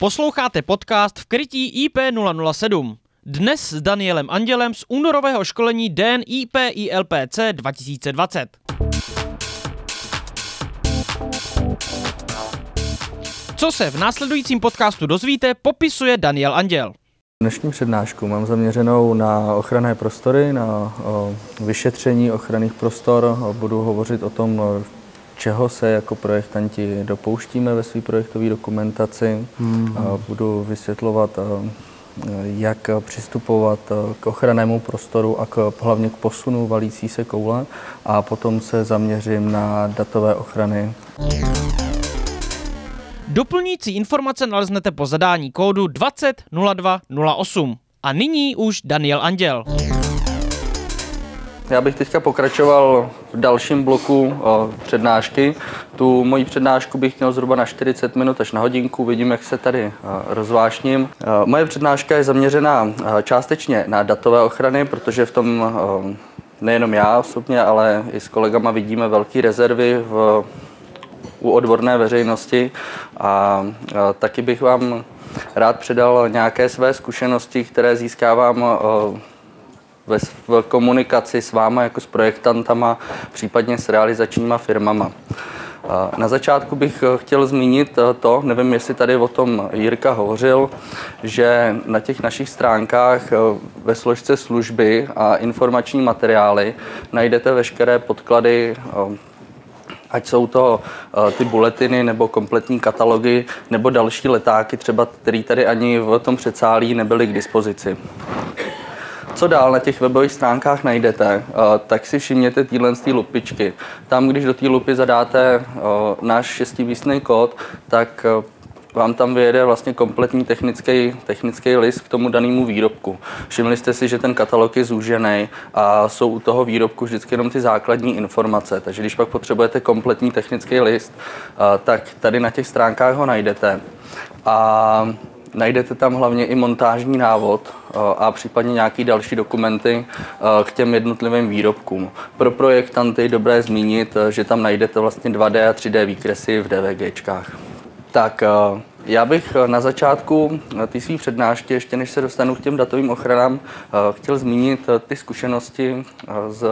Posloucháte podcast v krytí IP007. Dnes s Danielem Andělem z únorového školení DN IP ILPC 2020. Co se v následujícím podcastu dozvíte, popisuje Daniel Anděl. Dnešní přednášku mám zaměřenou na ochranné prostory, na vyšetření ochranných prostor. Budu hovořit o tom, čeho se jako projektanti dopouštíme ve své projektové dokumentaci. Mm-hmm. Budu vysvětlovat, jak přistupovat k ochrannému prostoru a k, hlavně k posunu valící se koule a potom se zaměřím na datové ochrany. Doplňující informace naleznete po zadání kódu 200208. A nyní už Daniel Anděl. Já bych teďka pokračoval v dalším bloku o, přednášky. Tu moji přednášku bych měl zhruba na 40 minut až na hodinku. Vidím, jak se tady o, rozvášním. O, moje přednáška je zaměřená o, částečně na datové ochrany, protože v tom o, nejenom já osobně, ale i s kolegama vidíme velké rezervy v, u odborné veřejnosti a, a taky bych vám rád předal nějaké své zkušenosti, které získávám ve, v komunikaci s váma jako s projektantama, případně s realizačníma firmama. Na začátku bych eh, chtěl zmínit eh, to, nevím, jestli tady o tom Jirka hovořil, že na těch našich stránkách eh, ve složce služby a informační materiály najdete veškeré podklady ať jsou to ty buletiny nebo kompletní katalogy nebo další letáky, třeba který tady ani v tom předsálí nebyly k dispozici co dál na těch webových stránkách najdete, tak si všimněte tyhle z lupičky. Tam, když do té lupy zadáte náš šestivýstný kód, tak vám tam vyjede vlastně kompletní technický, technický list k tomu danému výrobku. Všimli jste si, že ten katalog je zúžený a jsou u toho výrobku vždycky jenom ty základní informace. Takže když pak potřebujete kompletní technický list, tak tady na těch stránkách ho najdete. A Najdete tam hlavně i montážní návod eh, a případně nějaké další dokumenty eh, k těm jednotlivým výrobkům. Pro projektanty je dobré zmínit, eh, že tam najdete vlastně 2D a 3D výkresy v DVGčkách. Tak já bych na začátku té své přednášky, ještě než se dostanu k těm datovým ochranám, chtěl zmínit ty zkušenosti z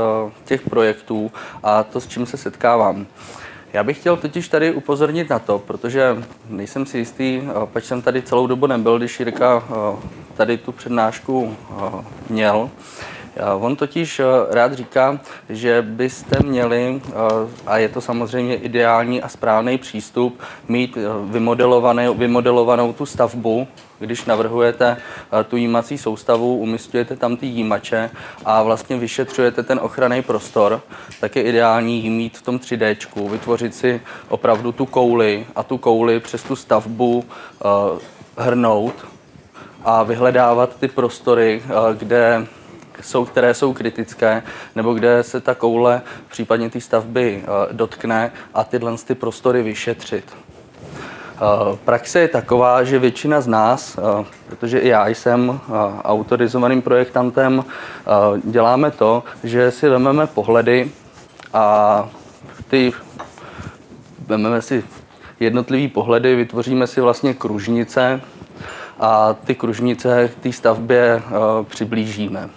těch projektů a to, s čím se setkávám. Já bych chtěl totiž tady upozornit na to, protože nejsem si jistý, eh, pač jsem tady celou dobu nebyl, když Jirka eh, tady tu přednášku eh, měl. On totiž rád říká, že byste měli, a je to samozřejmě ideální a správný přístup, mít vymodelovanou, vymodelovanou tu stavbu když navrhujete eh, tu jímací soustavu, umistujete tam ty jímače a vlastně vyšetřujete ten ochranný prostor, tak je ideální jí mít v tom 3D, vytvořit si opravdu tu kouli a tu kouli přes tu stavbu hrnout a vyhledávat ty prostory, kde jsou, které jsou kritické, nebo kde se ta koule případně té stavby uh, dotkne a tyhle ty prostory vyšetřit. Eh, praxe je taková, že většina z nás, eh, protože i já jsem eh, autorizovaným projektantem, děláme to, že si vezmeme pohledy a ty vezmeme si jednotlivý pohledy, vytvoříme si vlastně kružnice a ty kružnice k té stavbě přiblížíme.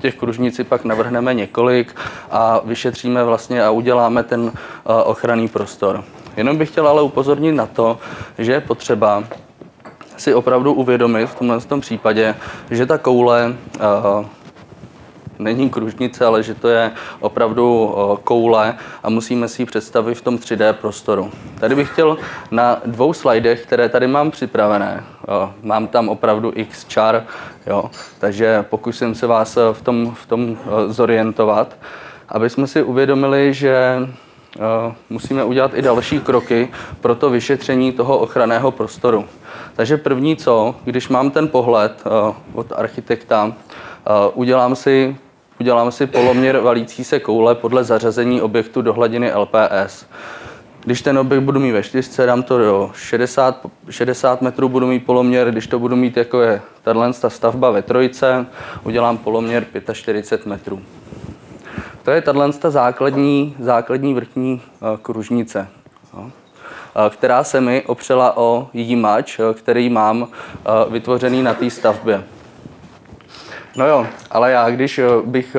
Těch kružnici pak navrhneme několik a vyšetříme vlastně a uděláme ten ochranný prostor. Jenom bych chtěl ale upozornit na to, že je potřeba si opravdu uvědomit v tomhle tom případě, že ta koule uh, není kružnice, ale že to je opravdu koule a musíme si ji představit v tom 3D prostoru. Tady bych chtěl na dvou slajdech, které tady mám připravené, mám tam opravdu x čar, jo, takže pokusím se vás v tom, v tom zorientovat, aby jsme si uvědomili, že Eh, musíme udělat i další kroky pro to vyšetření toho ochranného prostoru. Takže první co, když mám ten pohled od architekta, udělám si, udělám si poloměr valící se koule podle zařazení objektu do hladiny LPS. Když ten objekt budu mít ve čtyřce, dám to do 60, 60 metrů, budu mít poloměr, když to budu mít jako je tato stavba ve trojce, udělám poloměr 45 metrů. To je tato základní, základní vrchní eh, kružnice. která se mi opřela o jímač, který mám vytvořený na té stavbě. No jo, ale já, když bych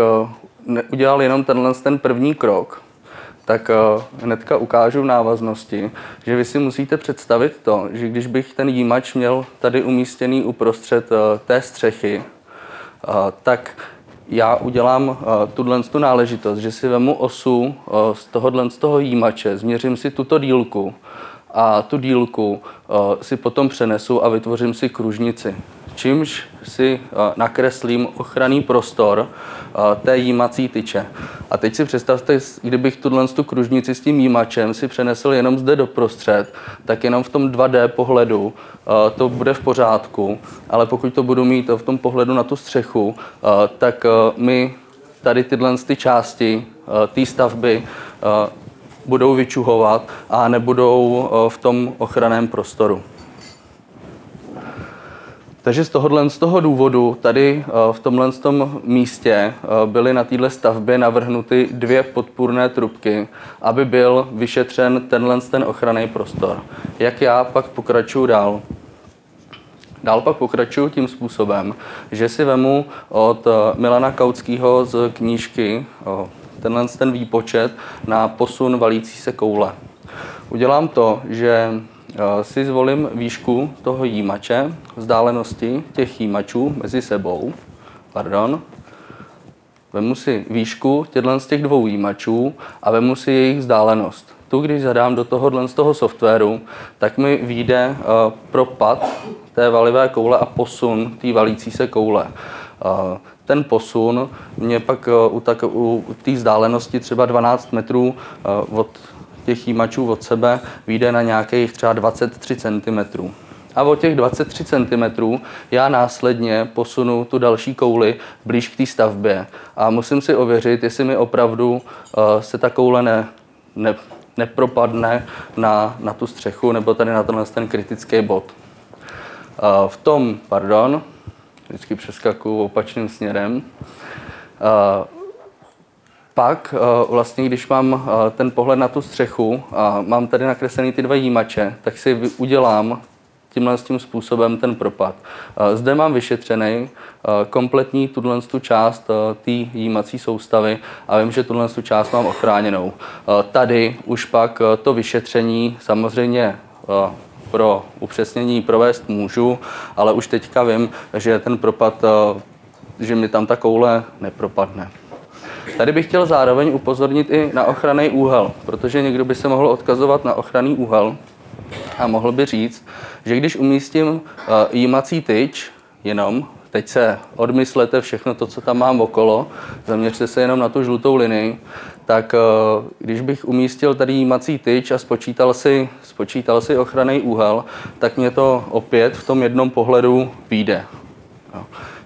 udělal jenom tenhle ten první krok, tak uh, hnedka ukážu v návaznosti, že vy si musíte představit to, že když bych ten jímač měl tady umístěný uprostřed té střechy, tak já udělám uh, tuhle tu náležitost, že si vemu osu z tohohle z toho jímače, změřím si tuto dílku a tu dílku si potom přenesu a vytvořím si kružnici čímž si eh, nakreslím ochranný prostor eh, té jímací tyče. A teď si představte, kdybych tuhle tu kružnici s tím jímačem si přenesl jenom zde doprostřed, tak jenom v tom 2D pohledu eh, to bude v pořádku, ale pokud to budu mít v tom pohledu na tu střechu, tak mi tady tyhle ty části té stavby budou vyčuhovat a nebudou v tom ochranném prostoru. Takže z tohohle z toho důvodu tady eh, v tomhle tom místě eh, byly na této stavbě navrhnuty dvě podpůrné trubky, aby byl vyšetřen tenhle ten ochranný prostor. Jak já pak pokračuju dál? Dál pak pokračuju tím způsobem, že si vemu od eh, Milana Kautského z knížky tenhle ten výpočet na posun valící se koule. Udělám to, že si zvolím výšku toho jímače, vzdálenosti těch jímačů mezi sebou, pardon, vemu si výšku těchto z těch dvou jímačů a vemu si jejich vzdálenost. Tu, když zadám do tohohle z toho softwaru, tak mi vyjde uh, propad té valivé koule a posun té valící se koule. Uh, ten posun mě pak u, tak, u té vzdálenosti třeba 12 metrů od těch jímačů od sebe vyjde na nějakých třeba 23 cm. A od těch 23 cm já následně posunu tu další kouli blíž k té stavbě. A musím si ověřit, jestli mi opravdu uh, se ta koule ne, ne, nepropadne na, na tu střechu nebo tady na tenhle ten kritický bod. Uh, v tom, pardon, vždycky přeskakuju opačným směrem, uh, pak eh, vlastně, když mám eh, ten pohled na tu střechu a mám tady nakreslený ty dva jímače, tak si udělám tímhle tím způsobem ten propad. Eh, zde mám vyšetřený kompletní tuhle tu část té jímací soustavy a vím, že tuhle tu část mám ochráněnou. Tady už pak to vyšetření samozřejmě pro upřesnění provést můžu, ale už teďka vím, že ten propad, že mi tam ta koule nepropadne. Tady bych chtěl zároveň upozornit i na ochranný úhel, protože někdo by se mohl odkazovat na ochranný úhel a mohl by říct, že když umístím eh, jímací tyč jenom, teď se odmyslete všechno to, co tam mám okolo, zaměřte se jenom na tu žlutou linii, tak eh, když bych umístil tady jímací tyč a spočítal si, spočítal si ochranný úhel, tak mě to opět v tom jednom pohledu vyjde.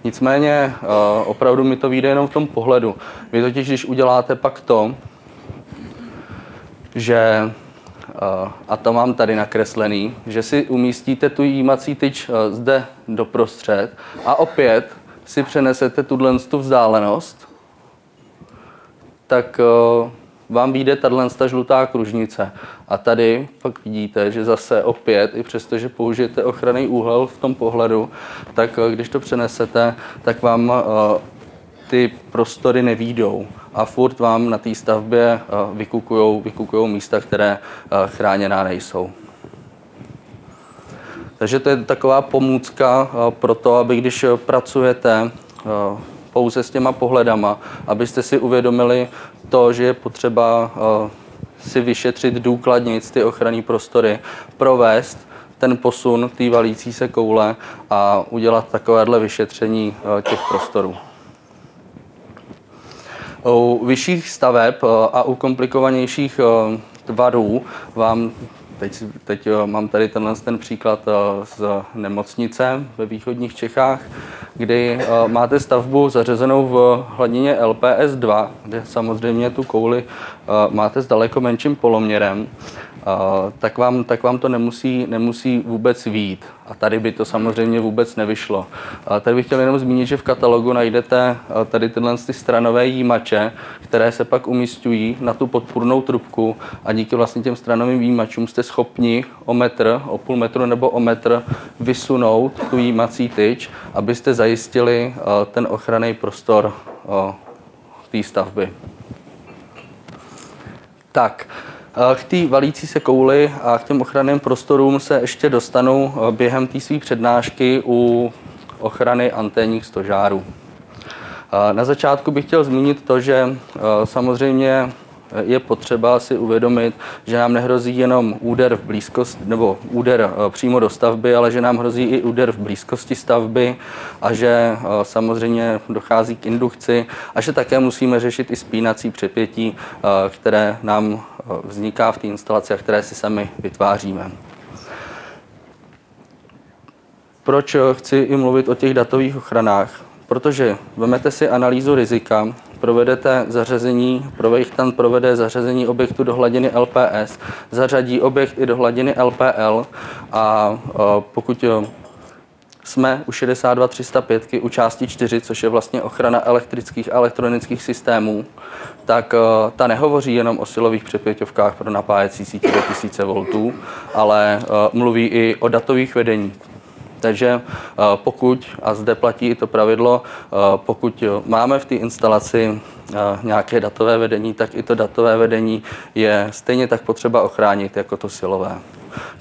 Nicméně eh, opravdu mi to vyjde jenom v tom pohledu. Vy totiž, když uděláte pak to, že, eh, a to mám tady nakreslený, že si umístíte tu jímací tyč eh, zde doprostřed a opět si přenesete tuhle tu vzdálenost, tak vám vyjde tato žlutá kružnice. A tady pak vidíte, že zase opět, i přesto, že použijete ochranný úhel v tom pohledu, tak eh, když to přenesete, tak vám eh, ty prostory nevídou a furt vám na té stavbě eh, vykukujou místa, které chráněná nejsou. Takže to je taková pomůcka pro to, aby když pracujete pouze s těma pohledama, abyste si uvědomili to, že je potřeba uh, si vyšetřit důkladně ty ochranné prostory, provést ten posun té valící se koule a udělat takovéhle vyšetření uh, těch prostorů. U vyšších staveb uh, a u komplikovanějších tvarů vám Teď, teď mám tady tenhle ten příklad z nemocnice ve východních Čechách, kdy eh, máte stavbu zařazenou v hladině LPS 2, kde samozřejmě tu kouli eh, máte s daleko menším poloměrem tak vám, tak vám to nemusí, nemusí vůbec výjít. A tady by to samozřejmě vůbec nevyšlo. Tady bych chtěl jenom zmínit, že v katalogu najdete tady tyhle ty stranové jímače, které se pak umístují na tu podpůrnou trubku a díky vlastně těm stranovým jímačům jste schopni o metr, o půl metru nebo o metr vysunout tu jímací tyč, abyste zajistili ten ochranný prostor té stavby. Tak, k té valící se kouli a k těm ochranným prostorům se ještě dostanu eh, během té své přednášky u ochrany anténních stožárů. Eh, na začátku bych chtěl zmínit to, že eh, samozřejmě je potřeba si uvědomit, že nám nehrozí jenom úder v blízkosti, nebo úder eh, přímo do stavby, ale že nám hrozí i úder v blízkosti stavby a že eh, samozřejmě dochází k indukci a že také musíme řešit i spínací přepětí, eh, které nám vzniká v té instalaci a které si sami vytváříme. Proč chci i mluvit o těch datových ochranách? Protože vezmete si analýzu rizika, provedete zařazení, projektant provede zařazení objektu do hladiny LPS, zařadí objekt i do hladiny LPL a pokud jsme u 62305 u části 4, což je vlastně ochrana elektrických a elektronických systémů, tak ta nehovoří jenom o silových přepěťovkách pro napájecí sítě 2000 V, ale mluví i o datových vedeních. Takže eh, pokud, a zde platí i to pravidlo, eh, pokud máme v té instalaci eh, nějaké datové vedení, tak i to datové vedení je stejně tak potřeba ochránit jako to silové.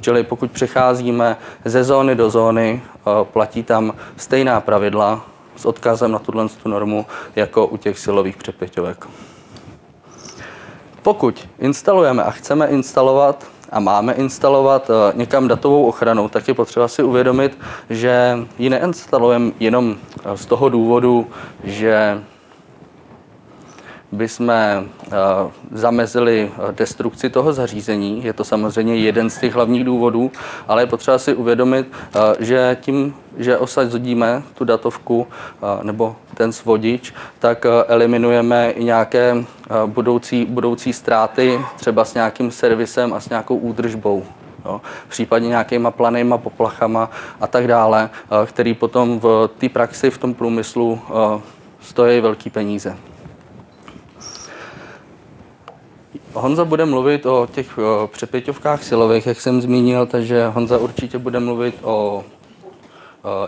Čili pokud přecházíme ze zóny do zóny, platí tam stejná pravidla s odkazem na tuhle normu jako u těch silových přepěťovek. Pokud instalujeme a chceme instalovat a máme instalovat eh, někam datovou ochranu, tak je potřeba si uvědomit, že ji neinstalujeme jenom eh, z toho důvodu, že bychom uh, zamezili destrukci toho zařízení. Je to samozřejmě jeden z těch hlavních důvodů, ale je potřeba si uvědomit, uh, že tím, že osadzíme tu datovku nebo ten svodič, tak eliminujeme i nějaké budoucí, budoucí ztráty, třeba s nějakým servisem a s nějakou údržbou. Jo, případně nějakýma planýma poplachama a tak dále, který potom v té praxi, v tom průmyslu stojí velký peníze. Honza bude mluvit o těch přepěťovkách silových, jak jsem zmínil, takže Honza určitě bude mluvit o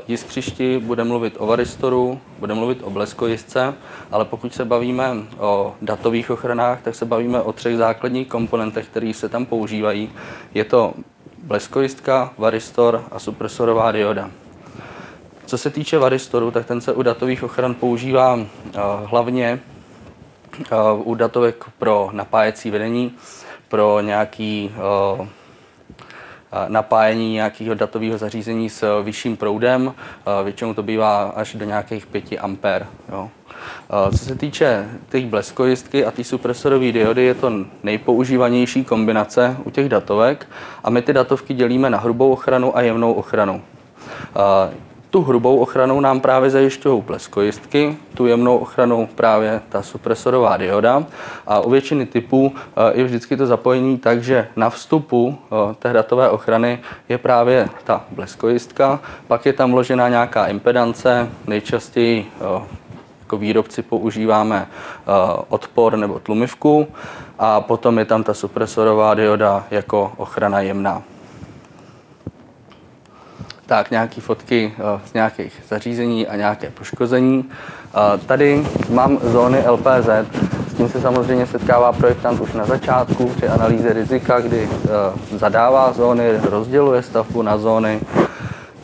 jiskřišti, bude mluvit o varistoru, bude mluvit o bleskojistce, ale pokud se bavíme o datových ochranách, tak se bavíme o třech základních komponentech, které se tam používají. Je to bleskojistka, varistor a supresorová dioda. Co se týče varistoru, tak ten se u datových ochran používá hlavně u datovek pro napájecí vedení, pro nějaký napájení nějakého datového zařízení s vyšším proudem. Většinou to bývá až do nějakých 5 ampér. Jo. Co se týče těch bleskojistky a té supresorové diody, je to nejpoužívanější kombinace u těch datovek a my ty datovky dělíme na hrubou ochranu a jemnou ochranu. Tu hrubou ochranu nám právě zajišťují bleskojistky, tu jemnou ochranu právě ta supresorová dioda. A u většiny typů eh, je vždycky to zapojení tak, že na vstupu eh, té datové ochrany je právě ta bleskojistka, pak je tam vložena nějaká impedance, nejčastěji eh, jako výrobci používáme odpor nebo tlumivku a potom je tam ta supresorová dioda jako ochrana jemná tak nějaké fotky eh, z nějakých zařízení a nějaké poškození. Eh, tady mám zóny LPZ, s tím se samozřejmě setkává projektant už na začátku při analýze rizika, kdy eh, zadává zóny, rozděluje stavbu na zóny.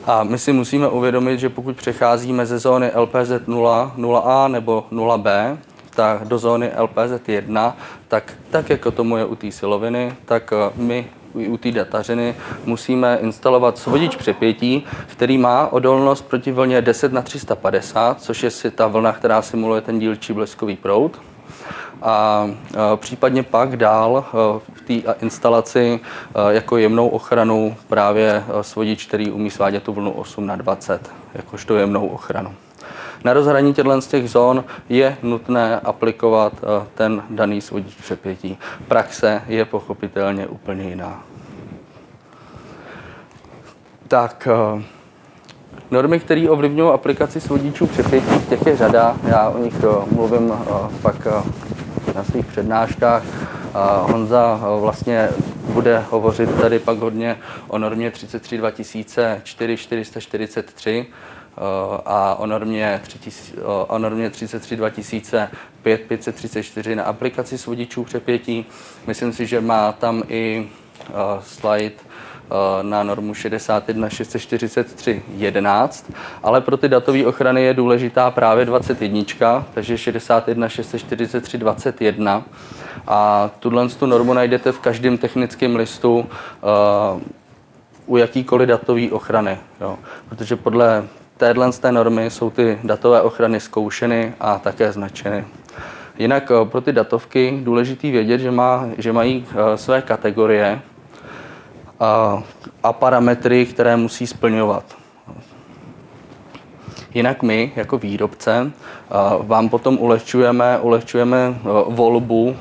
A my si musíme uvědomit, že pokud přecházíme ze zóny LPZ 0, 0A nebo 0B, tak do zóny LPZ 1, tak, tak jako tomu je u té siloviny, tak my u té datařiny musíme instalovat svodič přepětí, který má odolnost proti vlně 10 na 350, což je si ta vlna, která simuluje ten dílčí bleskový proud. A případně pak dál v té instalaci jako jemnou ochranu právě svodič, který umí svádět tu vlnu 8 na 20, jakožto jemnou ochranu. Na rozhraní těchto z těch zón je nutné aplikovat eh, ten daný svodič přepětí. Praxe je pochopitelně úplně jiná. Tak, eh, normy, které ovlivňují aplikaci svodičů přepětí, těch je řada. Já o nich mluvím pak na svých přednáškách. Honza vlastně bude hovořit tady pak hodně o normě 33 2004 443 a o normě, 3000, o normě 33 2005 534 na aplikaci svodičů přepětí. Myslím si, že má tam i slide na normu 61 643 11, ale pro ty datové ochrany je důležitá právě 21, takže 61 643 21 a tuhle tu normu najdete v každém technickém listu uh, u jakýkoliv datové ochrany, jo. protože podle téhle z té normy jsou ty datové ochrany zkoušeny a také značeny. Jinak uh, pro ty datovky důležitý vědět, že, má, že mají uh, své kategorie a, a parametry, které musí splňovat. Jinak my, jako výrobce, vám potom ulehčujeme, ulehčujeme volbu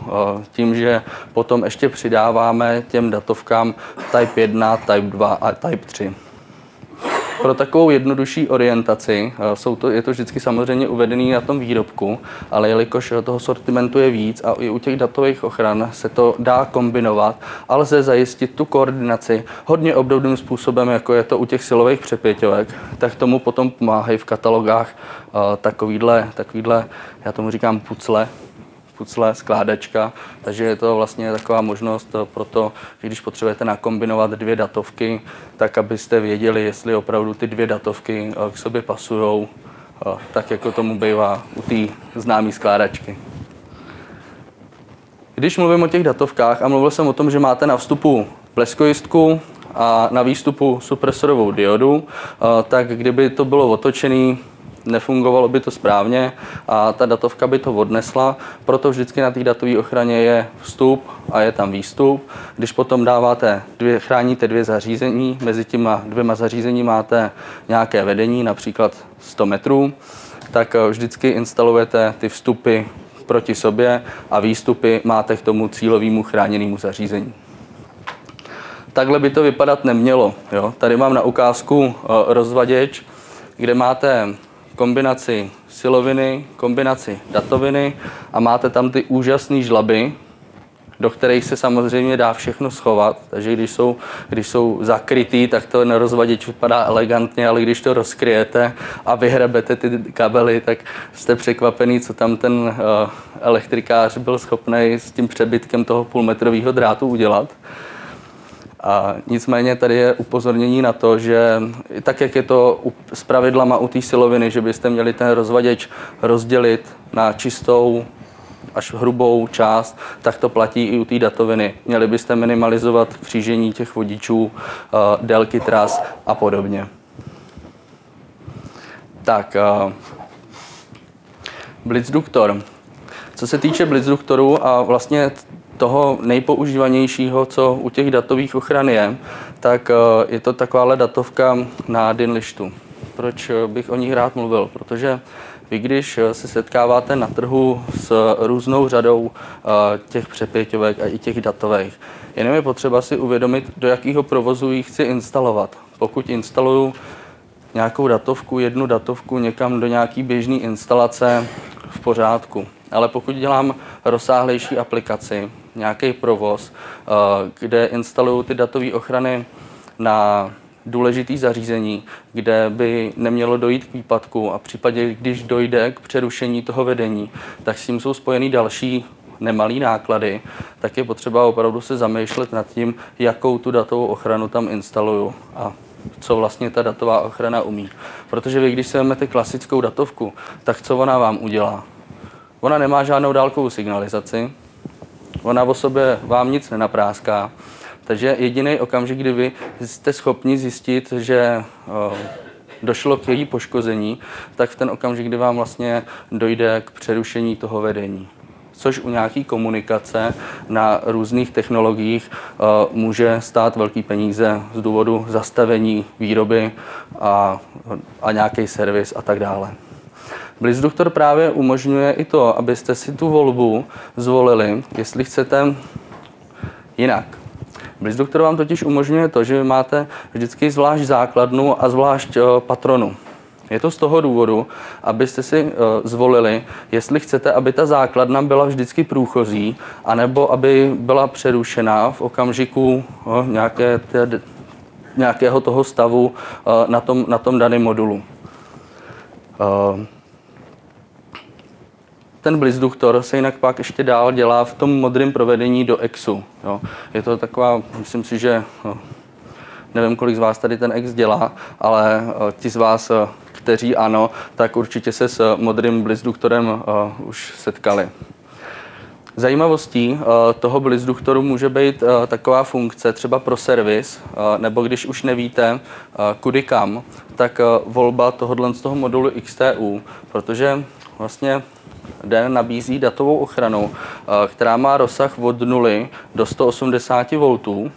tím, že potom ještě přidáváme těm datovkám Type 1, Type 2 a Type 3. Pro takovou jednodušší orientaci eh, jsou to, je to vždycky samozřejmě uvedený na tom výrobku, ale jelikož toho sortimentu je víc a i u těch datových ochran se to dá kombinovat a lze zajistit tu koordinaci hodně obdobným způsobem, jako je to u těch silových přepěťovek, tak tomu potom pomáhají v katalogách uh, takovýhle, takovýhle, já tomu říkám pucle, pucle, skládačka, takže je to vlastně taková možnost pro to, že když potřebujete nakombinovat dvě datovky, tak abyste věděli, jestli opravdu ty dvě datovky eh, k sobě pasují, eh, tak jako tomu bývá u té známé skládačky. Když mluvím o těch datovkách a mluvil jsem o tom, že máte na vstupu bleskojistku a na výstupu supresorovou diodu, eh, tak kdyby to bylo otočené nefungovalo by to správně a ta datovka by to odnesla, proto vždycky na té datové ochraně je vstup a je tam výstup. Když potom dáváte dvě, chráníte dvě zařízení, mezi těma dvěma zařízení máte nějaké vedení, například 100 metrů, tak eh, vždycky instalujete ty vstupy proti sobě a výstupy máte k tomu cílovému chráněnému zařízení. Takhle by to vypadat nemělo. Jo? Tady mám na ukázku eh, rozvaděč, kde máte kombinaci siloviny, kombinaci datoviny a máte tam ty úžasné žlaby, do kterých se samozřejmě dá všechno schovat. Takže když jsou, když jsou zakrytý, tak to na rozvaděč vypadá elegantně, ale když to rozkryjete a vyhrabete ty kabely, tak jste překvapený, co tam ten uh, elektrikář byl schopný s tím přebytkem toho půlmetrového drátu udělat. A nicméně tady je upozornění na to, že tak, jak je to s pravidlama u té siloviny, že byste měli ten rozvaděč rozdělit na čistou až hrubou část, tak to platí i u té datoviny. Měli byste minimalizovat křížení těch vodičů, eh, délky tras a podobně. Tak, eh, Blitzduktor. Co se týče blitzduktorů a vlastně toho nejpoužívanějšího, co u těch datových ochran je, tak eh, je to takováhle datovka na Dinlištu. Proč eh, bych o ní rád mluvil? Protože vy, když eh, se setkáváte na trhu s různou řadou těch přepěťovek a i těch datových, jenom je potřeba si uvědomit, do jakého provozu ji chci instalovat. Pokud instaluju nějakou datovku, jednu datovku někam do nějaký běžné instalace, v pořádku. Ale pokud dělám rozsáhlejší aplikaci, nějaký provoz, eh, kde instalují ty datové ochrany na důležitý zařízení, kde by nemělo dojít k výpadku a v případě, když dojde k přerušení toho vedení, tak s tím jsou spojeny další nemalý náklady, tak je potřeba opravdu se zamýšlet nad tím, jakou tu datovou ochranu tam instaluju a co vlastně ta datová ochrana umí. Protože vy, když si vezmete klasickou datovku, tak co ona vám udělá? Ona nemá žádnou dálkovou signalizaci, Ona o sobě vám nic nenapráská. Takže jediný okamžik, kdy vy jste schopni zjistit, že došlo k její poškození, tak v ten okamžik, kdy vám vlastně dojde k přerušení toho vedení což u nějaké komunikace na různých technologiích může stát velký peníze z důvodu zastavení výroby a, a nějaký servis a tak dále. Blitzduktor právě umožňuje i to, abyste si tu volbu zvolili, jestli chcete jinak. Blitzduktor vám totiž umožňuje to, že máte vždycky zvlášť základnu a zvlášť eh, patronu. Je to z toho důvodu, abyste si uh, zvolili, jestli chcete, aby ta základna byla vždycky průchozí, anebo aby byla přerušená v okamžiku uh, nějaké té, nějakého toho stavu na tom, na tom daném modulu. Uh, ten blizduchtor se jinak pak ještě dál dělá v tom modrém provedení do exu. Jo. Je to taková, myslím si, že no, nevím, kolik z vás tady ten ex dělá, ale ti z vás, kteří ano, tak určitě se s modrým blizduchtorem uh, už setkali. Zajímavostí uh, toho blizduchtoru může být uh, taková funkce třeba pro servis, uh, nebo když už nevíte, uh, kudy kam, tak uh, volba tohohle z toho modulu XTU, protože vlastně den nabízí datovou ochranu, uh, která má rozsah od 0 do 180 V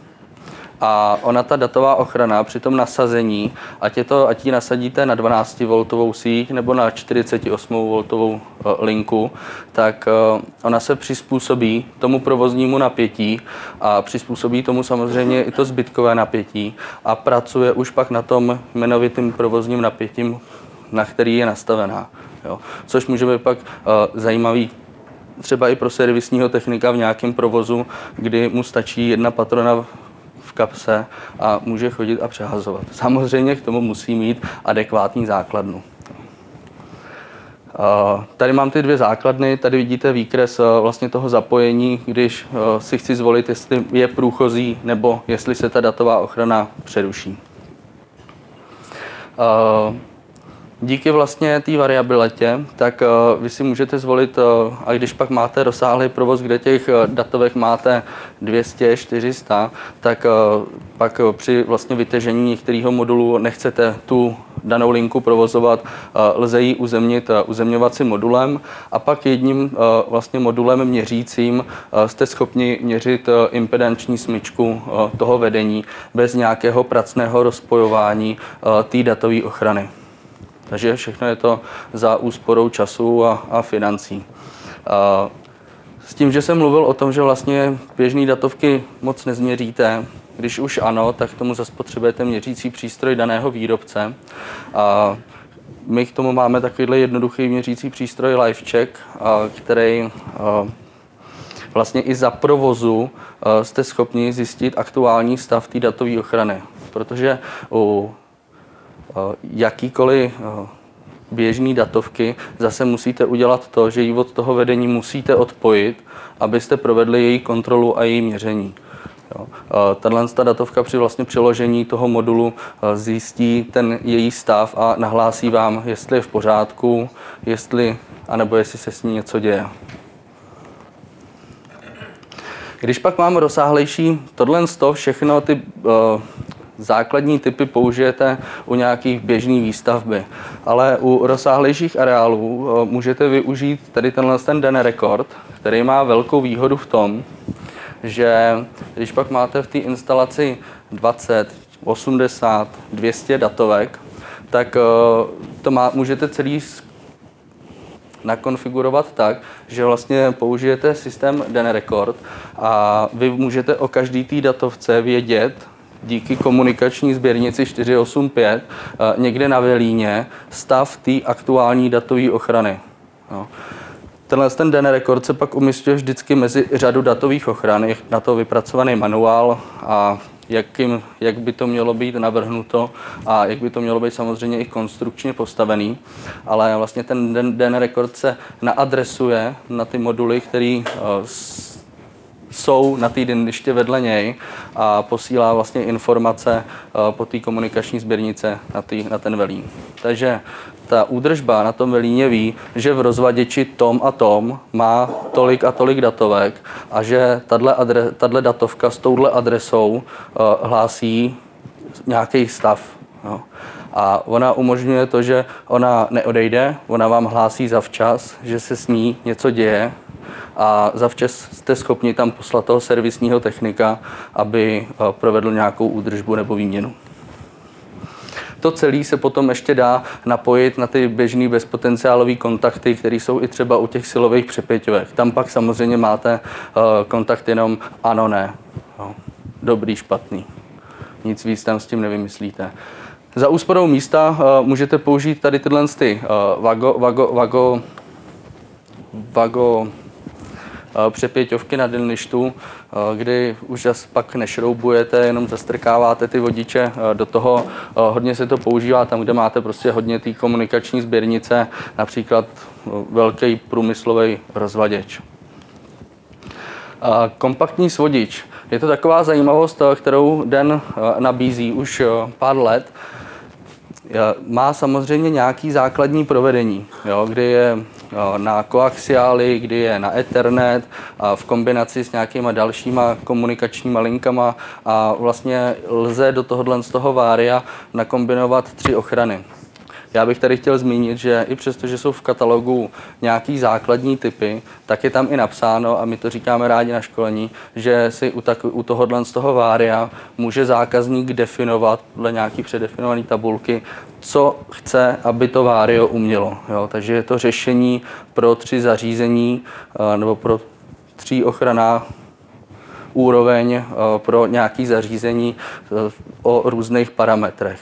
a ona ta datová ochrana při tom nasazení, ať, je to, ať ji nasadíte na 12V síť nebo na 48V eh, linku, tak eh, ona se přizpůsobí tomu provoznímu napětí a přizpůsobí tomu samozřejmě i to zbytkové napětí a pracuje už pak na tom jmenovitým provozním napětím, na který je nastavená. Jo. Což může být pak uh, zajímavý třeba i pro servisního technika v nějakém provozu, kdy mu stačí jedna patrona kapse a může chodit a přehazovat. Samozřejmě k tomu musí mít adekvátní základnu. Tady mám ty dvě základny, tady vidíte výkres e, vlastně toho zapojení, když si chci zvolit, jestli je průchozí nebo jestli se ta datová ochrana přeruší. Díky vlastně té variabilitě, tak uh, vy si můžete zvolit, uh, a když pak máte rozsáhlý provoz, kde těch uh, datovek máte 200, 400, tak pak při vlastně vytěžení některého modulu nechcete tu danou linku provozovat, lze ji uzemnit uzemňovacím modulem a pak jedním vlastně modulem měřícím jste schopni měřit impedanční smyčku toho vedení bez nějakého pracného rozpojování té datové ochrany. Takže všechno je to za úsporou času a, a financí. A s tím, že jsem mluvil o tom, že vlastně běžné datovky moc nezměříte, když už ano, tak tomu zase potřebujete měřící přístroj daného výrobce. A my k tomu máme takovýhle jednoduchý měřící přístroj LiveCheck, který vlastně i za provozu jste schopni zjistit aktuální stav té datové ochrany. Protože u jakýkoliv eh, běžný datovky, zase musíte udělat to, že ji od toho vedení musíte odpojit, abyste provedli její kontrolu a její měření. Eh, tahle datovka při vlastně přiložení toho modulu zjistí ten její stav a nahlásí vám, jestli je v pořádku, jestli, anebo jestli se s ní něco děje. Když pak mám rozsáhlejší, tohle všechno ty základní typy použijete u nějakých běžných výstavby. Ale u rozsáhlejších areálů eh, můžete využít tady tenhle ten den rekord, který má velkou výhodu v tom, že když pak máte v té instalaci 20, 80, 200 datovek, tak eh, to má, můžete celý nakonfigurovat tak, že vlastně použijete systém Den Record a vy můžete o každý té datovce vědět, díky komunikační sběrnici 485 eh, někde na Velíně stav té aktuální datové ochrany. No. Tenhle ten den rekord se pak umistuje vždycky mezi řadu datových ochran, je na to vypracovaný manuál a jak, jim, jak by to mělo být navrhnuto a jak by to mělo být samozřejmě i konstrukčně postavený. Ale vlastně ten den, den rekord se naadresuje na ty moduly, které uh, jsou na týden ještě vedle něj a posílá vlastně informace eh, po té komunikační sběrnice na, tý, na ten velín. Takže ta údržba na tom velíně ví, že v rozvaděči tom a tom má tolik a tolik datovek a že tahle datovka s touhle adresou uh, hlásí nějaký stav. No. A ona umožňuje to, že ona neodejde, ona vám hlásí zavčas, že se s ní něco děje a zavčas jste schopni tam poslat toho servisního technika, aby eh, provedl nějakou údržbu nebo výměnu. to celé se potom ještě dá napojit na ty běžné bezpotenciálové kontakty, které jsou i třeba u těch silových přepěťovek. Tam pak samozřejmě máte uh, kontakt jenom ano, ne. Dobrý, špatný. Nic víc tam s tím nevymyslíte. Za úsporou místa uh, můžete použít tady tyhle ty, uh, vago, vago, vago, vago přepěťovky na dilništu, kdy už pak nešroubujete, jenom zastrkáváte ty vodiče do toho. Hodně se to používá tam, kde máte prostě hodně té komunikační sběrnice, například velký průmyslový rozvaděč. Kompaktní svodič. Je to taková zajímavost, kterou Den nabízí už pár let. Má samozřejmě nějaký základní provedení, jo, kdy je na koaxiály, kdy je na Ethernet a v kombinaci s nějakýma dalšíma komunikačníma linkama a vlastně lze do tohohle z toho vária nakombinovat tři ochrany. Já bych tady chtěl zmínit, že i přesto, že jsou v katalogu nějaký základní typy, tak je tam i napsáno, a my to říkáme rádi na školení, že si u, tak, u tohohle z toho vária může zákazník definovat podle nějaký předefinované tabulky, co chce, aby to vário umělo. Jo? Takže je to řešení pro tři zařízení eh, nebo pro tří ochranná úroveň eh, pro nějaké zařízení eh, o různých parametrech.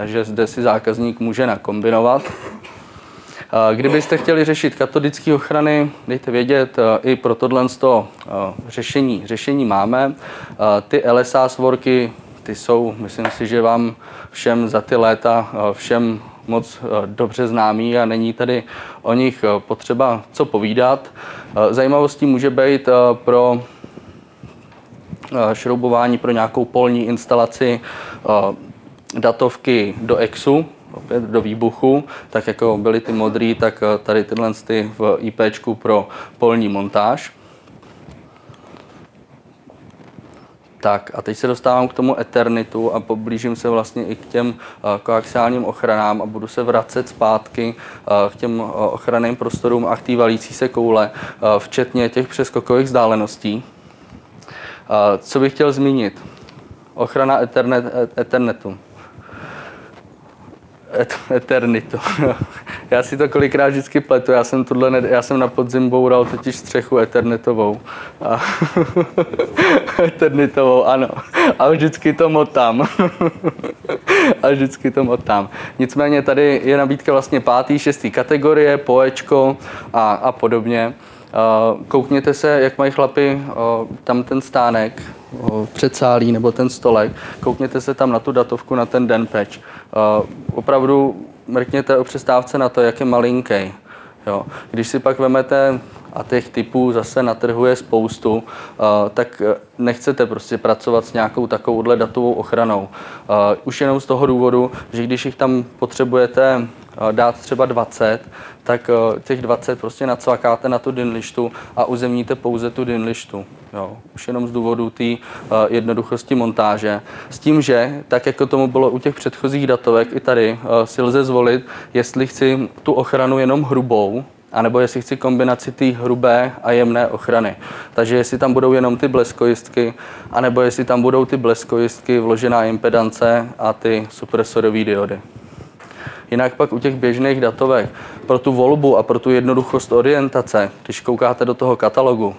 Takže zde si zákazník může nakombinovat. Kdybyste chtěli řešit katodické ochrany, dejte vědět, i pro tohle řešení, řešení máme. Ty LSA svorky, ty jsou, myslím si, že vám všem za ty léta všem moc dobře známý a není tady o nich potřeba co povídat. Zajímavostí může být pro šroubování pro nějakou polní instalaci datovky do EXu, opět do výbuchu, tak jako byly ty modrý, tak eh, tady tyhle ty v IP pro polní montáž. Tak a teď se dostávám k tomu Eternitu a poblížím se vlastně i k těm uh, koaxiálním ochranám a budu se vracet zpátky uh, k těm ochranným prostorům a k té valící se koule, včetně těch přeskokových vzdáleností. Co bych chtěl zmínit? Ochrana Ethernet, Ethernetu. Et, eternitu. já si to kolikrát vždycky pletu. Já jsem, ne, já jsem na podzim boural totiž střechu eternetovou. A eternitovou, ano. A vždycky to motám. a vždycky to motám. Nicméně tady je nabídka vlastně pátý, šestý kategorie, poečko a, a podobně. Koukněte se, jak mají chlapi tam ten stánek, předsálí nebo ten stolek, koukněte se tam na tu datovku, na ten den patch. Opravdu mrkněte o přestávce na to, jak je malinký. Jo. Když si pak vemete a těch typů zase na trhu je spoustu, tak e, nechcete prostě pracovat s nějakou takovouhle datovou ochranou. Už jenom z toho důvodu, že když jich tam potřebujete dát třeba 20, tak eh, těch 20 prostě nacvakáte na tu dinlištu a uzemníte pouze tu dinlištu. Jo. Už jenom z důvodu té uh, jednoduchosti montáže. S tím, že tak jako tomu bylo u těch předchozích datovek, i tady uh, si lze zvolit, jestli chci tu ochranu jenom hrubou, anebo jestli chci kombinaci té hrubé a jemné ochrany. Takže jestli tam budou jenom ty bleskojistky, anebo jestli tam budou ty bleskojistky, vložená impedance a ty supresorové diody. Jinak pak u těch běžných datovek pro tu volbu a pro tu jednoduchost orientace, když koukáte do toho katalogu,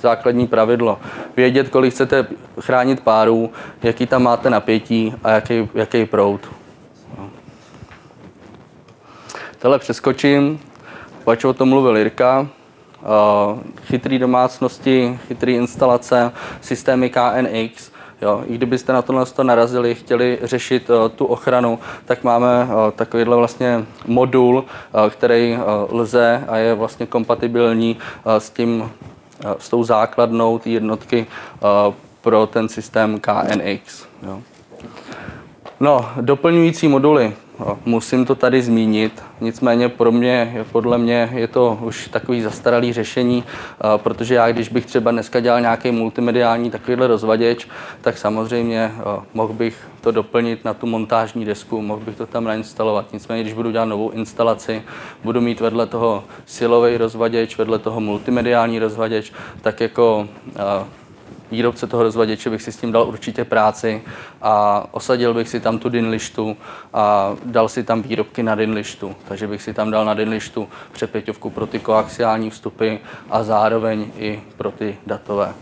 základní pravidlo. Vědět, kolik chcete chránit párů, jaký tam máte napětí a jaký, jaký proud. No. Tohle přeskočím, pač o tom mluvil Jirka. Chytrý domácnosti, chytrý instalace, systémy KNX, Jo, I kdybyste na tohle narazili, chtěli řešit uh, tu ochranu, tak máme uh, takovýhle vlastně modul, uh, který lze a je vlastně kompatibilní s tím, s tou základnou té jednotky pro ten systém KNX. Jo. No, doplňující moduly. Musím to tady zmínit, nicméně pro mě, podle mě je to už takový zastaralý řešení, protože já, když bych třeba dneska dělal nějaký multimediální takovýhle rozvaděč, tak samozřejmě mohl bych to doplnit na tu montážní desku, mohl bych to tam nainstalovat. Nicméně, když budu dělat novou instalaci, budu mít vedle toho silový rozvaděč, vedle toho multimediální rozvaděč, tak jako výrobce toho rozvaděče bych si s tím dal určitě práci a osadil bych si tam tu dinlištu a dal si tam výrobky na dinlištu. Takže bych si tam dal na dinlištu přepěťovku pro ty koaxiální vstupy a zároveň i pro ty datové.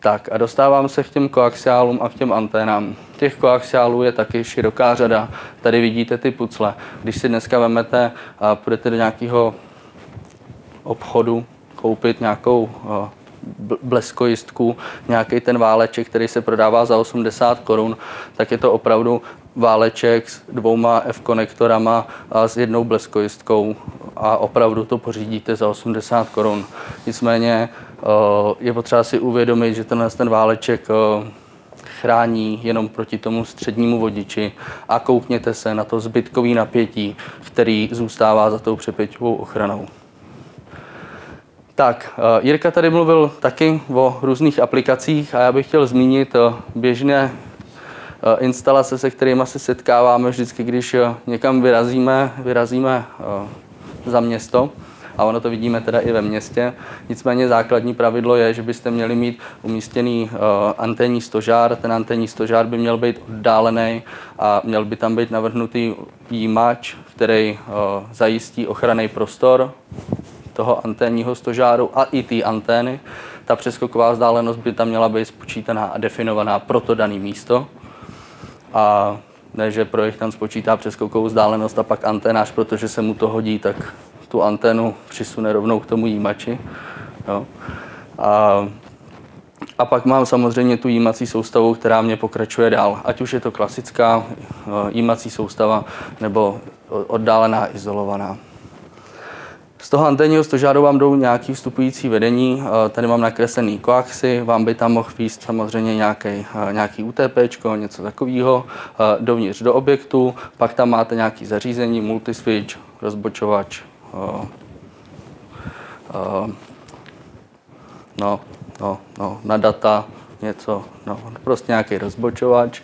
Tak a dostávám se k těm koaxiálům a k těm anténám. Těch koaxiálů je taky široká řada. Tady vidíte ty pucle. Když si dneska vemete a půjdete do nějakého obchodu koupit nějakou bleskojistku, nějaký ten váleček, který se prodává za 80 korun, tak je to opravdu váleček s dvouma F-konektorama a s jednou bleskojistkou a opravdu to pořídíte za 80 korun. Nicméně eh, je potřeba si uvědomit, že tenhle ten váleček eh, chrání jenom proti tomu střednímu vodiči a koukněte se na to zbytkový napětí, který zůstává za tou přepěťovou ochranou. Tak, eh, Jirka tady mluvil taky o různých aplikacích a já bych chtěl zmínit běžné instalace, se kterými se setkáváme vždycky, když někam vyrazíme, vyrazíme za město a ono to vidíme teda i ve městě. Nicméně základní pravidlo je, že byste měli mít umístěný anténní stožár. Ten anténní stožár by měl být oddálený a měl by tam být navrhnutý jímač, který zajistí ochranný prostor toho anténního stožáru a i ty antény. Ta přeskoková vzdálenost by tam měla být spočítaná a definovaná pro to dané místo. A ne, že projektant spočítá přeskokovou vzdálenost a pak antenář, protože se mu to hodí, tak tu anténu přisune rovnou k tomu jímači. Jo. A, a pak mám samozřejmě tu jímací soustavu, která mě pokračuje dál. Ať už je to klasická eh, jímací soustava nebo oddálená, izolovaná. Z toho anténního stožáru vám jdou nějaký vstupující vedení. Eh, tady mám nakreslený koaxy, vám by tam mohl výst samozřejmě nějaký, eh, nějaký UTP, něco takového, dovnitř do objektu, pak tam máte nějaký zařízení, multiswitch, rozbočovač, no, no, no, na data, něco, no, prostě nějaký rozbočovač.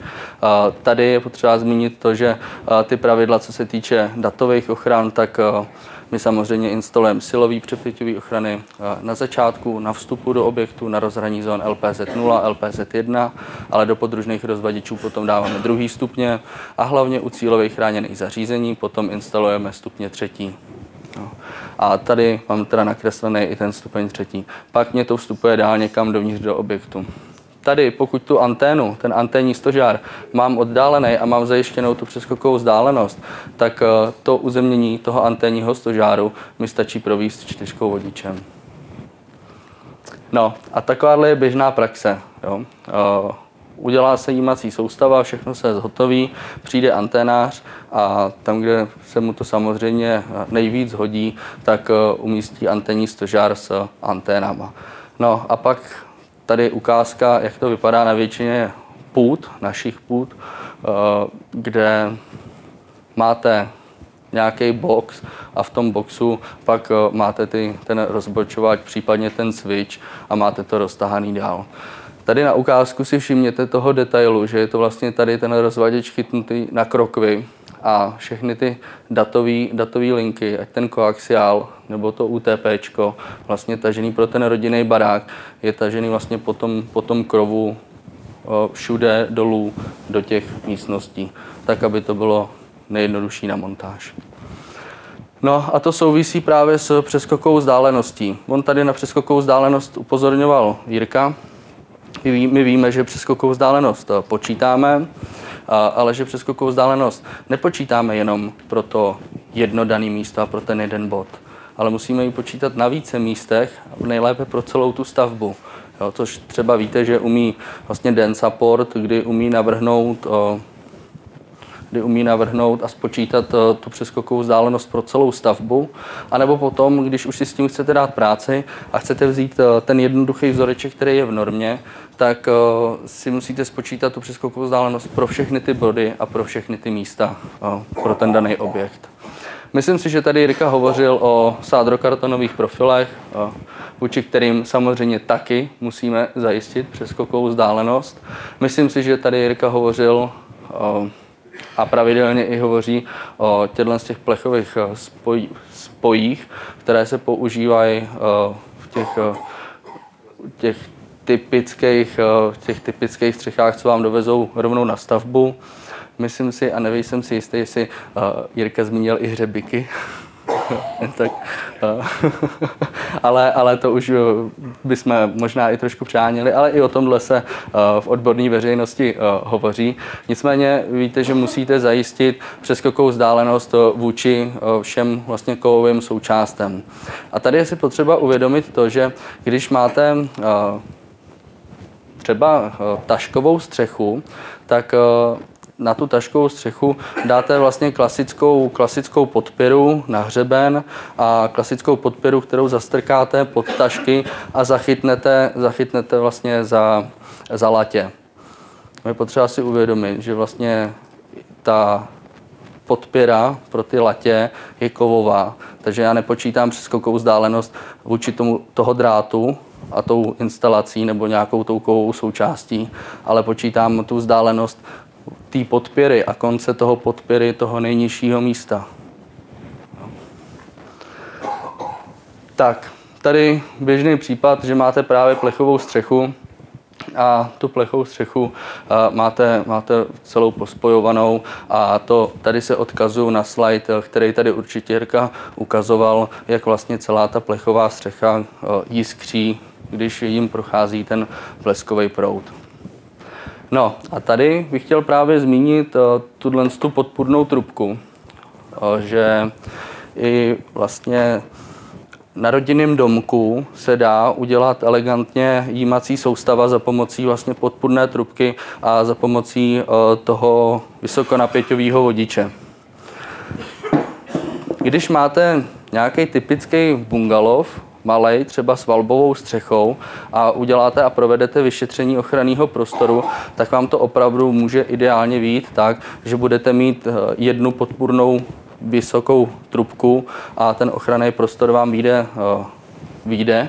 Tady je potřeba zmínit to, že ty pravidla, co se týče datových ochran, tak my samozřejmě instalujeme silový přepěťový ochrany na začátku, na vstupu do objektu, na rozhraní zón LPZ0, LPZ1, ale do podružných rozvadičů potom dáváme druhý stupně a hlavně u cílových chráněných zařízení potom instalujeme stupně třetí. No. A tady mám teda nakreslený i ten stupeň třetí. Pak mě to vstupuje dál někam dovnitř do objektu. Tady, pokud tu anténu, ten anténní stožár, mám oddálený a mám zajištěnou tu přeskokovou vzdálenost, tak eh, to uzemnění toho anténního stožáru mi stačí províst čtyřkou vodičem. No a takováhle je běžná praxe. Jo. Uh, udělá se jímací soustava, všechno se zhotoví, přijde anténář a tam, kde se mu to samozřejmě nejvíc hodí, tak eh, umístí anténní stožár s anténama. No a pak tady ukázka, jak to vypadá na většině půd, našich půd, eh, kde máte nějaký box a v tom boxu pak eh, máte ty, ten rozbočovač, případně ten switch a máte to roztahaný dál. Tady na ukázku si všimněte toho detailu, že je to vlastně tady ten rozvaděč chytnutý na krokvy a všechny ty datové linky, ať ten koaxiál nebo to UTP, vlastně tažený pro ten rodinný barák, je tažený vlastně po tom, po tom krovu všude dolů do těch místností, tak aby to bylo nejjednodušší na montáž. No a to souvisí právě s přeskokovou vzdáleností. On tady na přeskokovou vzdálenost upozorňoval Jirka, my víme, že přeskokovou vzdálenost eh, počítáme, ale že přeskokovou vzdálenost nepočítáme jenom pro to jedno dané místo a pro ten jeden bod, ale musíme ji počítat na více místech, nejlépe pro celou tu stavbu. Jo, což třeba víte, že umí vlastně den support, kdy umí navrhnout o, eh, kdy umí navrhnout a spočítat eh, tu přeskokovou vzdálenost pro celou stavbu, anebo potom, když už si s tím chcete dát práci a chcete vzít ten jednoduchý vzoreček, který je v normě, tak uh, si musíte spočítat tu přeskokovou vzdálenost pro všechny ty body a pro všechny ty místa pro ten daný objekt. Myslím si, že tady Jirka hovořil o sádrokartonových profilech, vůči kterým samozřejmě taky musíme zajistit přeskokovou vzdálenost. Myslím si, že tady Jirka hovořil a pravidelně i hovoří o těchto z těch plechových spoj, spojích, které se používají uh, v těch uh, těch typických, eh, těch typických střechách, co vám dovezou rovnou na stavbu. Myslím si, a nevím, si jistý, jestli Jirka zmínil i hřebiky, tak, uh, ale, ale to už bychom možná i trošku přáněli, ale i o tomhle se uh, v odborné veřejnosti hovoří. Nicméně víte, že musíte zajistit přeskokovou vzdálenost vůči všem vlastně kovovým součástem. A tady je si potřeba uvědomit to, že když máte třeba taškovou střechu, tak na tu taškovou střechu dáte vlastně klasickou, klasickou podpěru na hřeben a klasickou podpěru, kterou zastrkáte pod tašky a zachytnete, zachytnete vlastně za, za latě. Je potřeba si uvědomit, že vlastně ta podpěra pro ty latě je kovová, takže já nepočítám přeskokovou vzdálenost vůči tomu, toho drátu a tou instalací nebo nějakou tou kovovou součástí, ale počítám tu vzdálenost té podpěry a konce toho podpěry toho nejnižšího místa. Tak, tady běžný případ, že máte právě plechovou střechu a tu plechovou střechu máte, máte celou pospojovanou a to tady se odkazuju na slide, který tady určitě Jirka ukazoval, jak vlastně celá ta plechová střecha jiskří, když jim prochází ten bleskový proud. No a tady bych chtěl právě zmínit uh, tuhle tu podpůrnou trubku, uh, že i vlastně na rodinném domku se dá udělat elegantně jímací soustava za pomocí vlastně podpůrné trubky a za pomocí uh, toho vysokonapěťového vodiče. Když máte nějaký typický bungalov, malej, třeba s valbovou střechou a uděláte a provedete vyšetření ochranného prostoru, tak vám to opravdu může ideálně výjít tak, že budete mít eh, jednu podpůrnou vysokou trubku a ten ochranný prostor vám vyjde, eh, vyjde.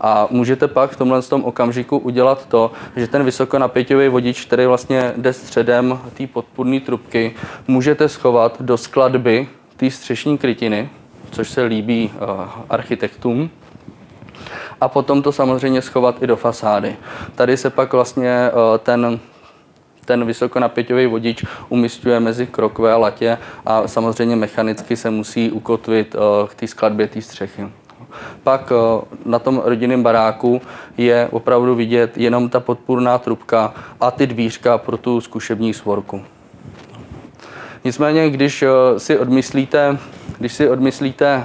A můžete pak v tomhle tom okamžiku udělat to, že ten vysokonapěťový vodič, který vlastně jde středem té podpůrné trubky, můžete schovat do skladby té střešní krytiny, což se líbí uh, architektům a potom to samozřejmě schovat i do fasády. Tady se pak vlastně eh, ten ten vysokonapěťový vodič umistuje mezi krokvé a latě a samozřejmě mechanicky se musí ukotvit eh, k té skladbě té střechy. Pak eh, na tom rodinném baráku je opravdu vidět jenom ta podpůrná trubka a ty dvířka pro tu zkušební svorku. Nicméně, když si odmyslíte, když si odmyslíte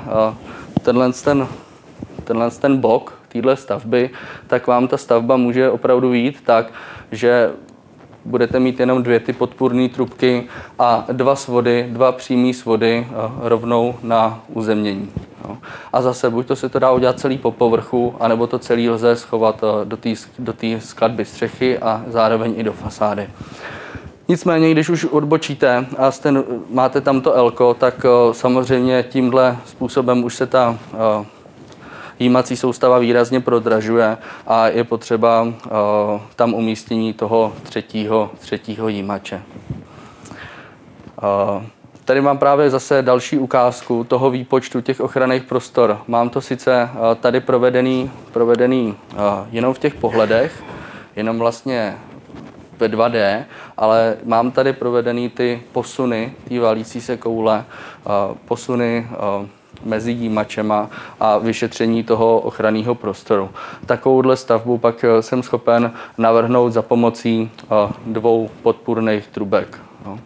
tenhle ten, tenhle ten blok, téhle stavby, tak vám ta stavba může opravdu výjít tak, že budete mít jenom dvě ty podpůrné trubky a dva svody, dva přímé svody eh, rovnou na uzemnění. A zase buď to se to dá udělat celý po povrchu, anebo to celý lze schovat eh, do té skladby střechy a zároveň i do fasády. Nicméně, když už odbočíte a jste, máte tam to elko, tak eh, samozřejmě tímhle způsobem už se ta jímací soustava výrazně prodražuje a je potřeba uh, tam umístění toho třetího, třetího jímače. Uh, Tady mám právě zase další ukázku toho výpočtu těch ochranných prostor. Mám to sice tady provedený, provedený jenom v těch pohledech, jenom vlastně ve 2D, ale mám tady provedený ty posuny, ty valící se koule, posuny mezi jímačema a vyšetření toho ochranného prostoru. Takovouhle stavbu pak eh, jsem schopen navrhnout za pomocí eh, dvou podpůrných trubek. No.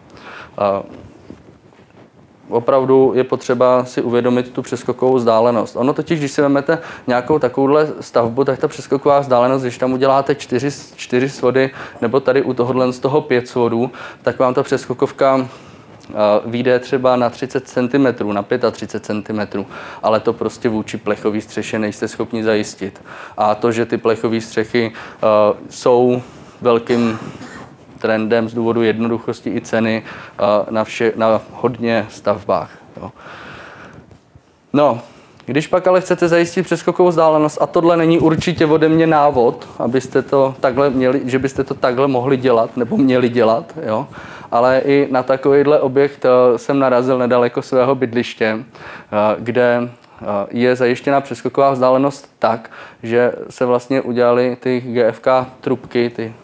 Opravdu je potřeba si uvědomit tu přeskokovou vzdálenost. Ono totiž, když si vezmete nějakou takovouhle stavbu, tak ta přeskoková vzdálenost, když tam uděláte čtyři, čtyři svody, nebo tady u tohohle z toho pět svodů, tak vám ta přeskokovka vyjde třeba na 30 cm, na 35 cm, ale to prostě vůči plechové střeše nejste schopni zajistit. A to, že ty plechové střechy uh, jsou velkým trendem z důvodu jednoduchosti i ceny uh, na, vše, na hodně stavbách. No, když pak ale chcete zajistit přeskokovou vzdálenost, a tohle není určitě ode mě návod, abyste to takhle měli, že byste to takhle mohli dělat, nebo měli dělat, jo, ale i na takovýhle objekt eh, jsem narazil nedaleko svého bydliště, eh, kde je zajištěna přeskoková vzdálenost tak, že se vlastně udělaly ty GFK trubky, ty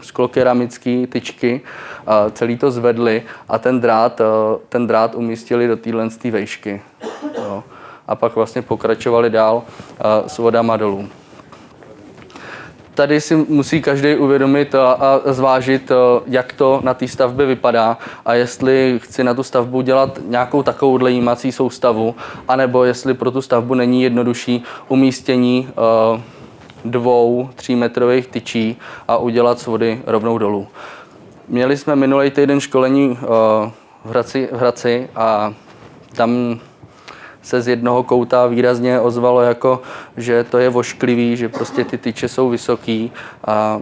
sklokeramické tyčky, celý to zvedli a ten drát, ten drát umístili do téhle vejšky. A pak vlastně pokračovali dál s vodama dolů tady si musí každý uvědomit a, a zvážit, jak to na té stavbě vypadá a jestli chci na tu stavbu dělat nějakou takovou jímací soustavu, anebo jestli pro tu stavbu není jednodušší umístění dvou třímetrových tyčí a udělat svody rovnou dolů. Měli jsme minulý týden školení v Hradci, v Hradci a tam se z jednoho kouta výrazně ozvalo, jako, že to je vošklivý, že prostě ty tyče jsou vysoký a,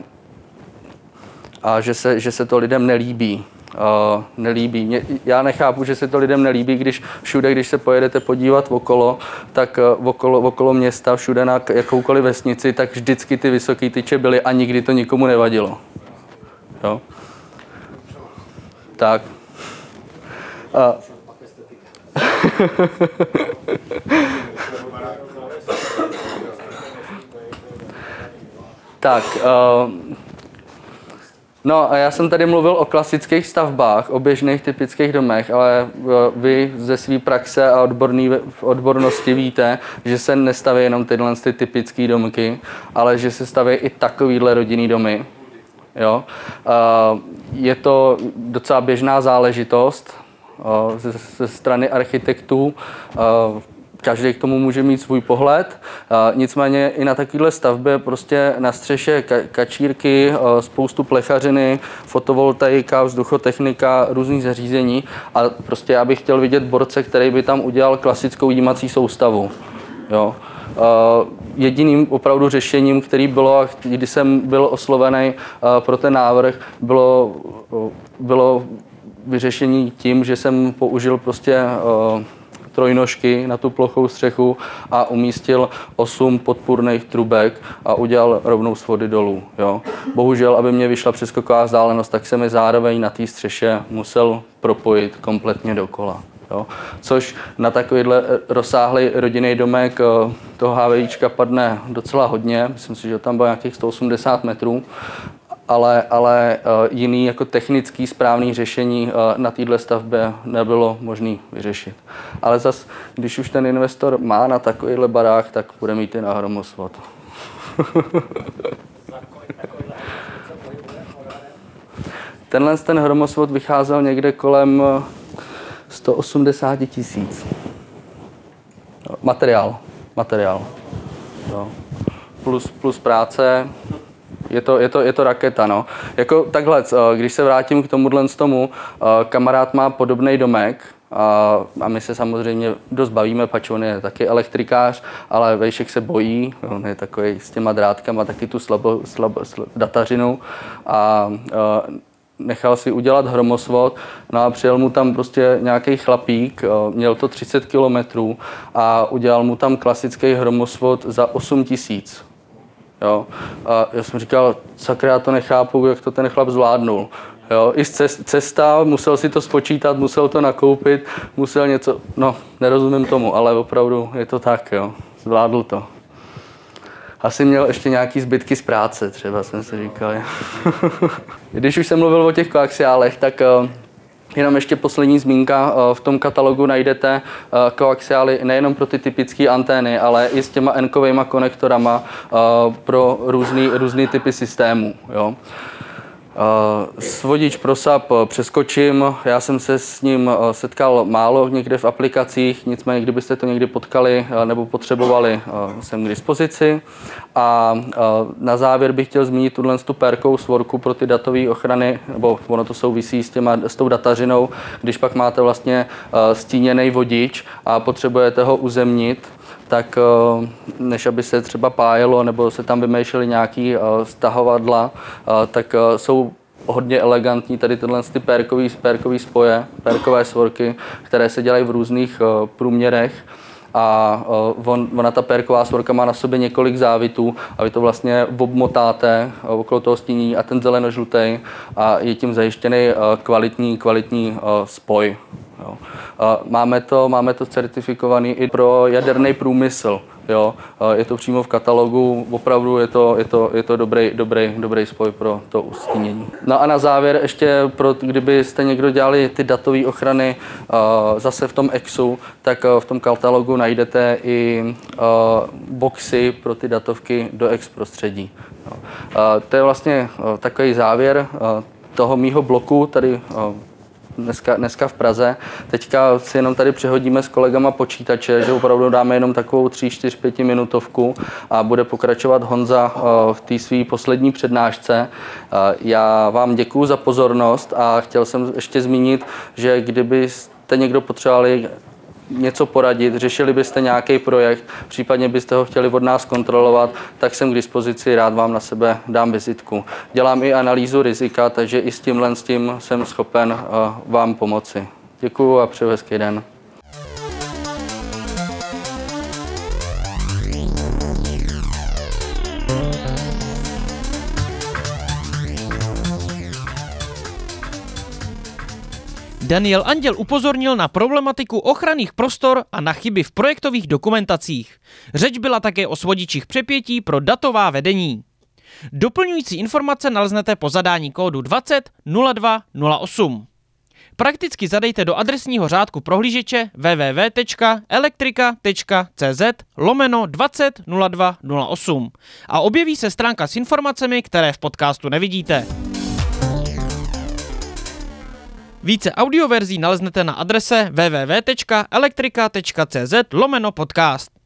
a že, se, že se to lidem nelíbí. Uh, nelíbí. Mě, já nechápu, že se to lidem nelíbí, když všude, když se pojedete podívat okolo, tak uh, okolo, okolo města, všude na jakoukoliv vesnici, tak vždycky ty vysoké tyče byly a nikdy to nikomu nevadilo. Jo? Tak. Uh, tak, uh, no a já jsem tady mluvil o klasických stavbách, o běžných typických domech, ale uh, vy ze své praxe a odborný, odbornosti víte, že se nestaví jenom tyhle ty typické domky, ale že se staví i takovýhle rodinný domy. Jo? Uh, je to docela běžná záležitost, ze, ze strany architektů. Každý k tomu může mít svůj pohled. Nicméně i na takovéhle stavbě prostě na střeše kačírky, spoustu plechařiny, fotovoltaika, vzduchotechnika, různých zařízení. A prostě já bych chtěl vidět borce, který by tam udělal klasickou jímací soustavu. Jo. Jediným opravdu řešením, který bylo, kdy jsem byl oslovený pro ten návrh, bylo, bylo vyřešení tím, že jsem použil prostě uh, trojnožky na tu plochou střechu a umístil osm podpůrných trubek a udělal rovnou svody dolů. Jo. Bohužel, aby mě vyšla přeskoková vzdálenost, tak se mi zároveň na té střeše musel propojit kompletně dokola. Jo. Což na takovýhle rozsáhlý rodinný domek eh, toho HVIčka padne docela hodně. Myslím si, že tam bylo nějakých 180 metrů ale, ale uh, jiný jako technický správný řešení uh, na této stavbě nebylo možné vyřešit. Ale zas, když už ten investor má na takovýhle barák, tak bude mít i na hromosvod. Tenhle ten hromosvod vycházel někde kolem 180 eh, tisíc. Materiál. Materiál. Jo. Plus, plus práce, je to, je to, je to raketa, no. Jako takhle, eh, když se vrátím k tomuhle z tomu, eh, kamarád má podobný domek, a, my se samozřejmě dost bavíme, pač on je taky elektrikář, ale Vejšek se bojí, on je takový s těma drátkama, taky tu slabo, slabo, slabo datařinu a, a nechal si udělat hromosvod, no a přijel mu tam prostě nějaký chlapík, měl to 30 kilometrů a udělal mu tam klasický hromosvod za 8 tisíc. Jo? A já jsem říkal, sakra, já to nechápu, jak to ten chlap zvládnul. Jo? I cesta, musel si to spočítat, musel to nakoupit, musel něco, no, nerozumím tomu, ale opravdu je to tak, jo. Zvládl to. Asi měl ještě nějaký zbytky z práce, třeba jsem si říkal. Když už jsem mluvil o těch koaxiálech, tak eh, Jenom ještě poslední zmínka, eh, v tom katalogu najdete eh, koaxiály nejenom pro ty typické antény, ale i s těma enkovými konektorama eh, pro různý, různý typy systémů. Jo. Svodič pro SAP přeskočím, já jsem se s ním setkal málo někde v aplikacích, nicméně kdybyste to někdy potkali nebo potřebovali, jsem k dispozici. A na závěr bych chtěl zmínit tuhle tu perkou svorku pro ty datové ochrany, nebo ono to souvisí s, těma, s tou datařinou, když pak máte vlastně stíněný vodič a potřebujete ho uzemnit, tak než aby se třeba pájelo nebo se tam vymýšlely nějaký stahovadla, tak jsou hodně elegantní tady tyhle ty pérkový, pérkový spoje, pérkové svorky, které se dělají v různých průměrech a on, ona ta pérková svorka má na sobě několik závitů a vy to vlastně obmotáte okolo toho stíní a ten zelenožlutý a je tím zajištěný kvalitní, kvalitní spoj. Jo. Máme to, máme to certifikovaný i pro jaderný průmysl. Jo. Je to přímo v katalogu, opravdu je to, je to, je to dobrý, dobrý, dobrý spoj pro to ustínění. No a na závěr ještě, pro, kdybyste někdo dělali ty datové ochrany zase v tom EXu, tak v tom katalogu najdete i boxy pro ty datovky do EX prostředí. To je vlastně takový závěr toho mýho bloku tady dneska, dneska v Praze. Teďka si jenom tady přehodíme s kolegama počítače, že opravdu dáme jenom takovou 3, 4, 5 minutovku a bude pokračovat Honza eh, v té své poslední přednášce. Eh, já vám děkuji za pozornost a chtěl jsem ještě zmínit, že kdybyste někdo potřebovali něco poradit, řešili byste nějaký projekt, případně byste ho chtěli od nás kontrolovat, tak jsem k dispozici, rád vám na sebe dám vizitku. Dělám i analýzu rizika, takže i s tímhle s tím jsem schopen eh, vám pomoci. Děkuji a přeju hezký den. Daniel Anděl upozornil na problematiku ochranných prostor a na chyby v projektových dokumentacích. Řeč byla také o svodičích přepětí pro datová vedení. Doplňující informace naleznete po zadání kódu 20 02 08. Prakticky zadejte do adresního řádku prohlížeče www.elektrika.cz lomeno 20 02 08 a objeví se stránka s informacemi, které v podcastu nevidíte. Více audioverzí naleznete na adrese www.elektrika.cz lomeno podcast.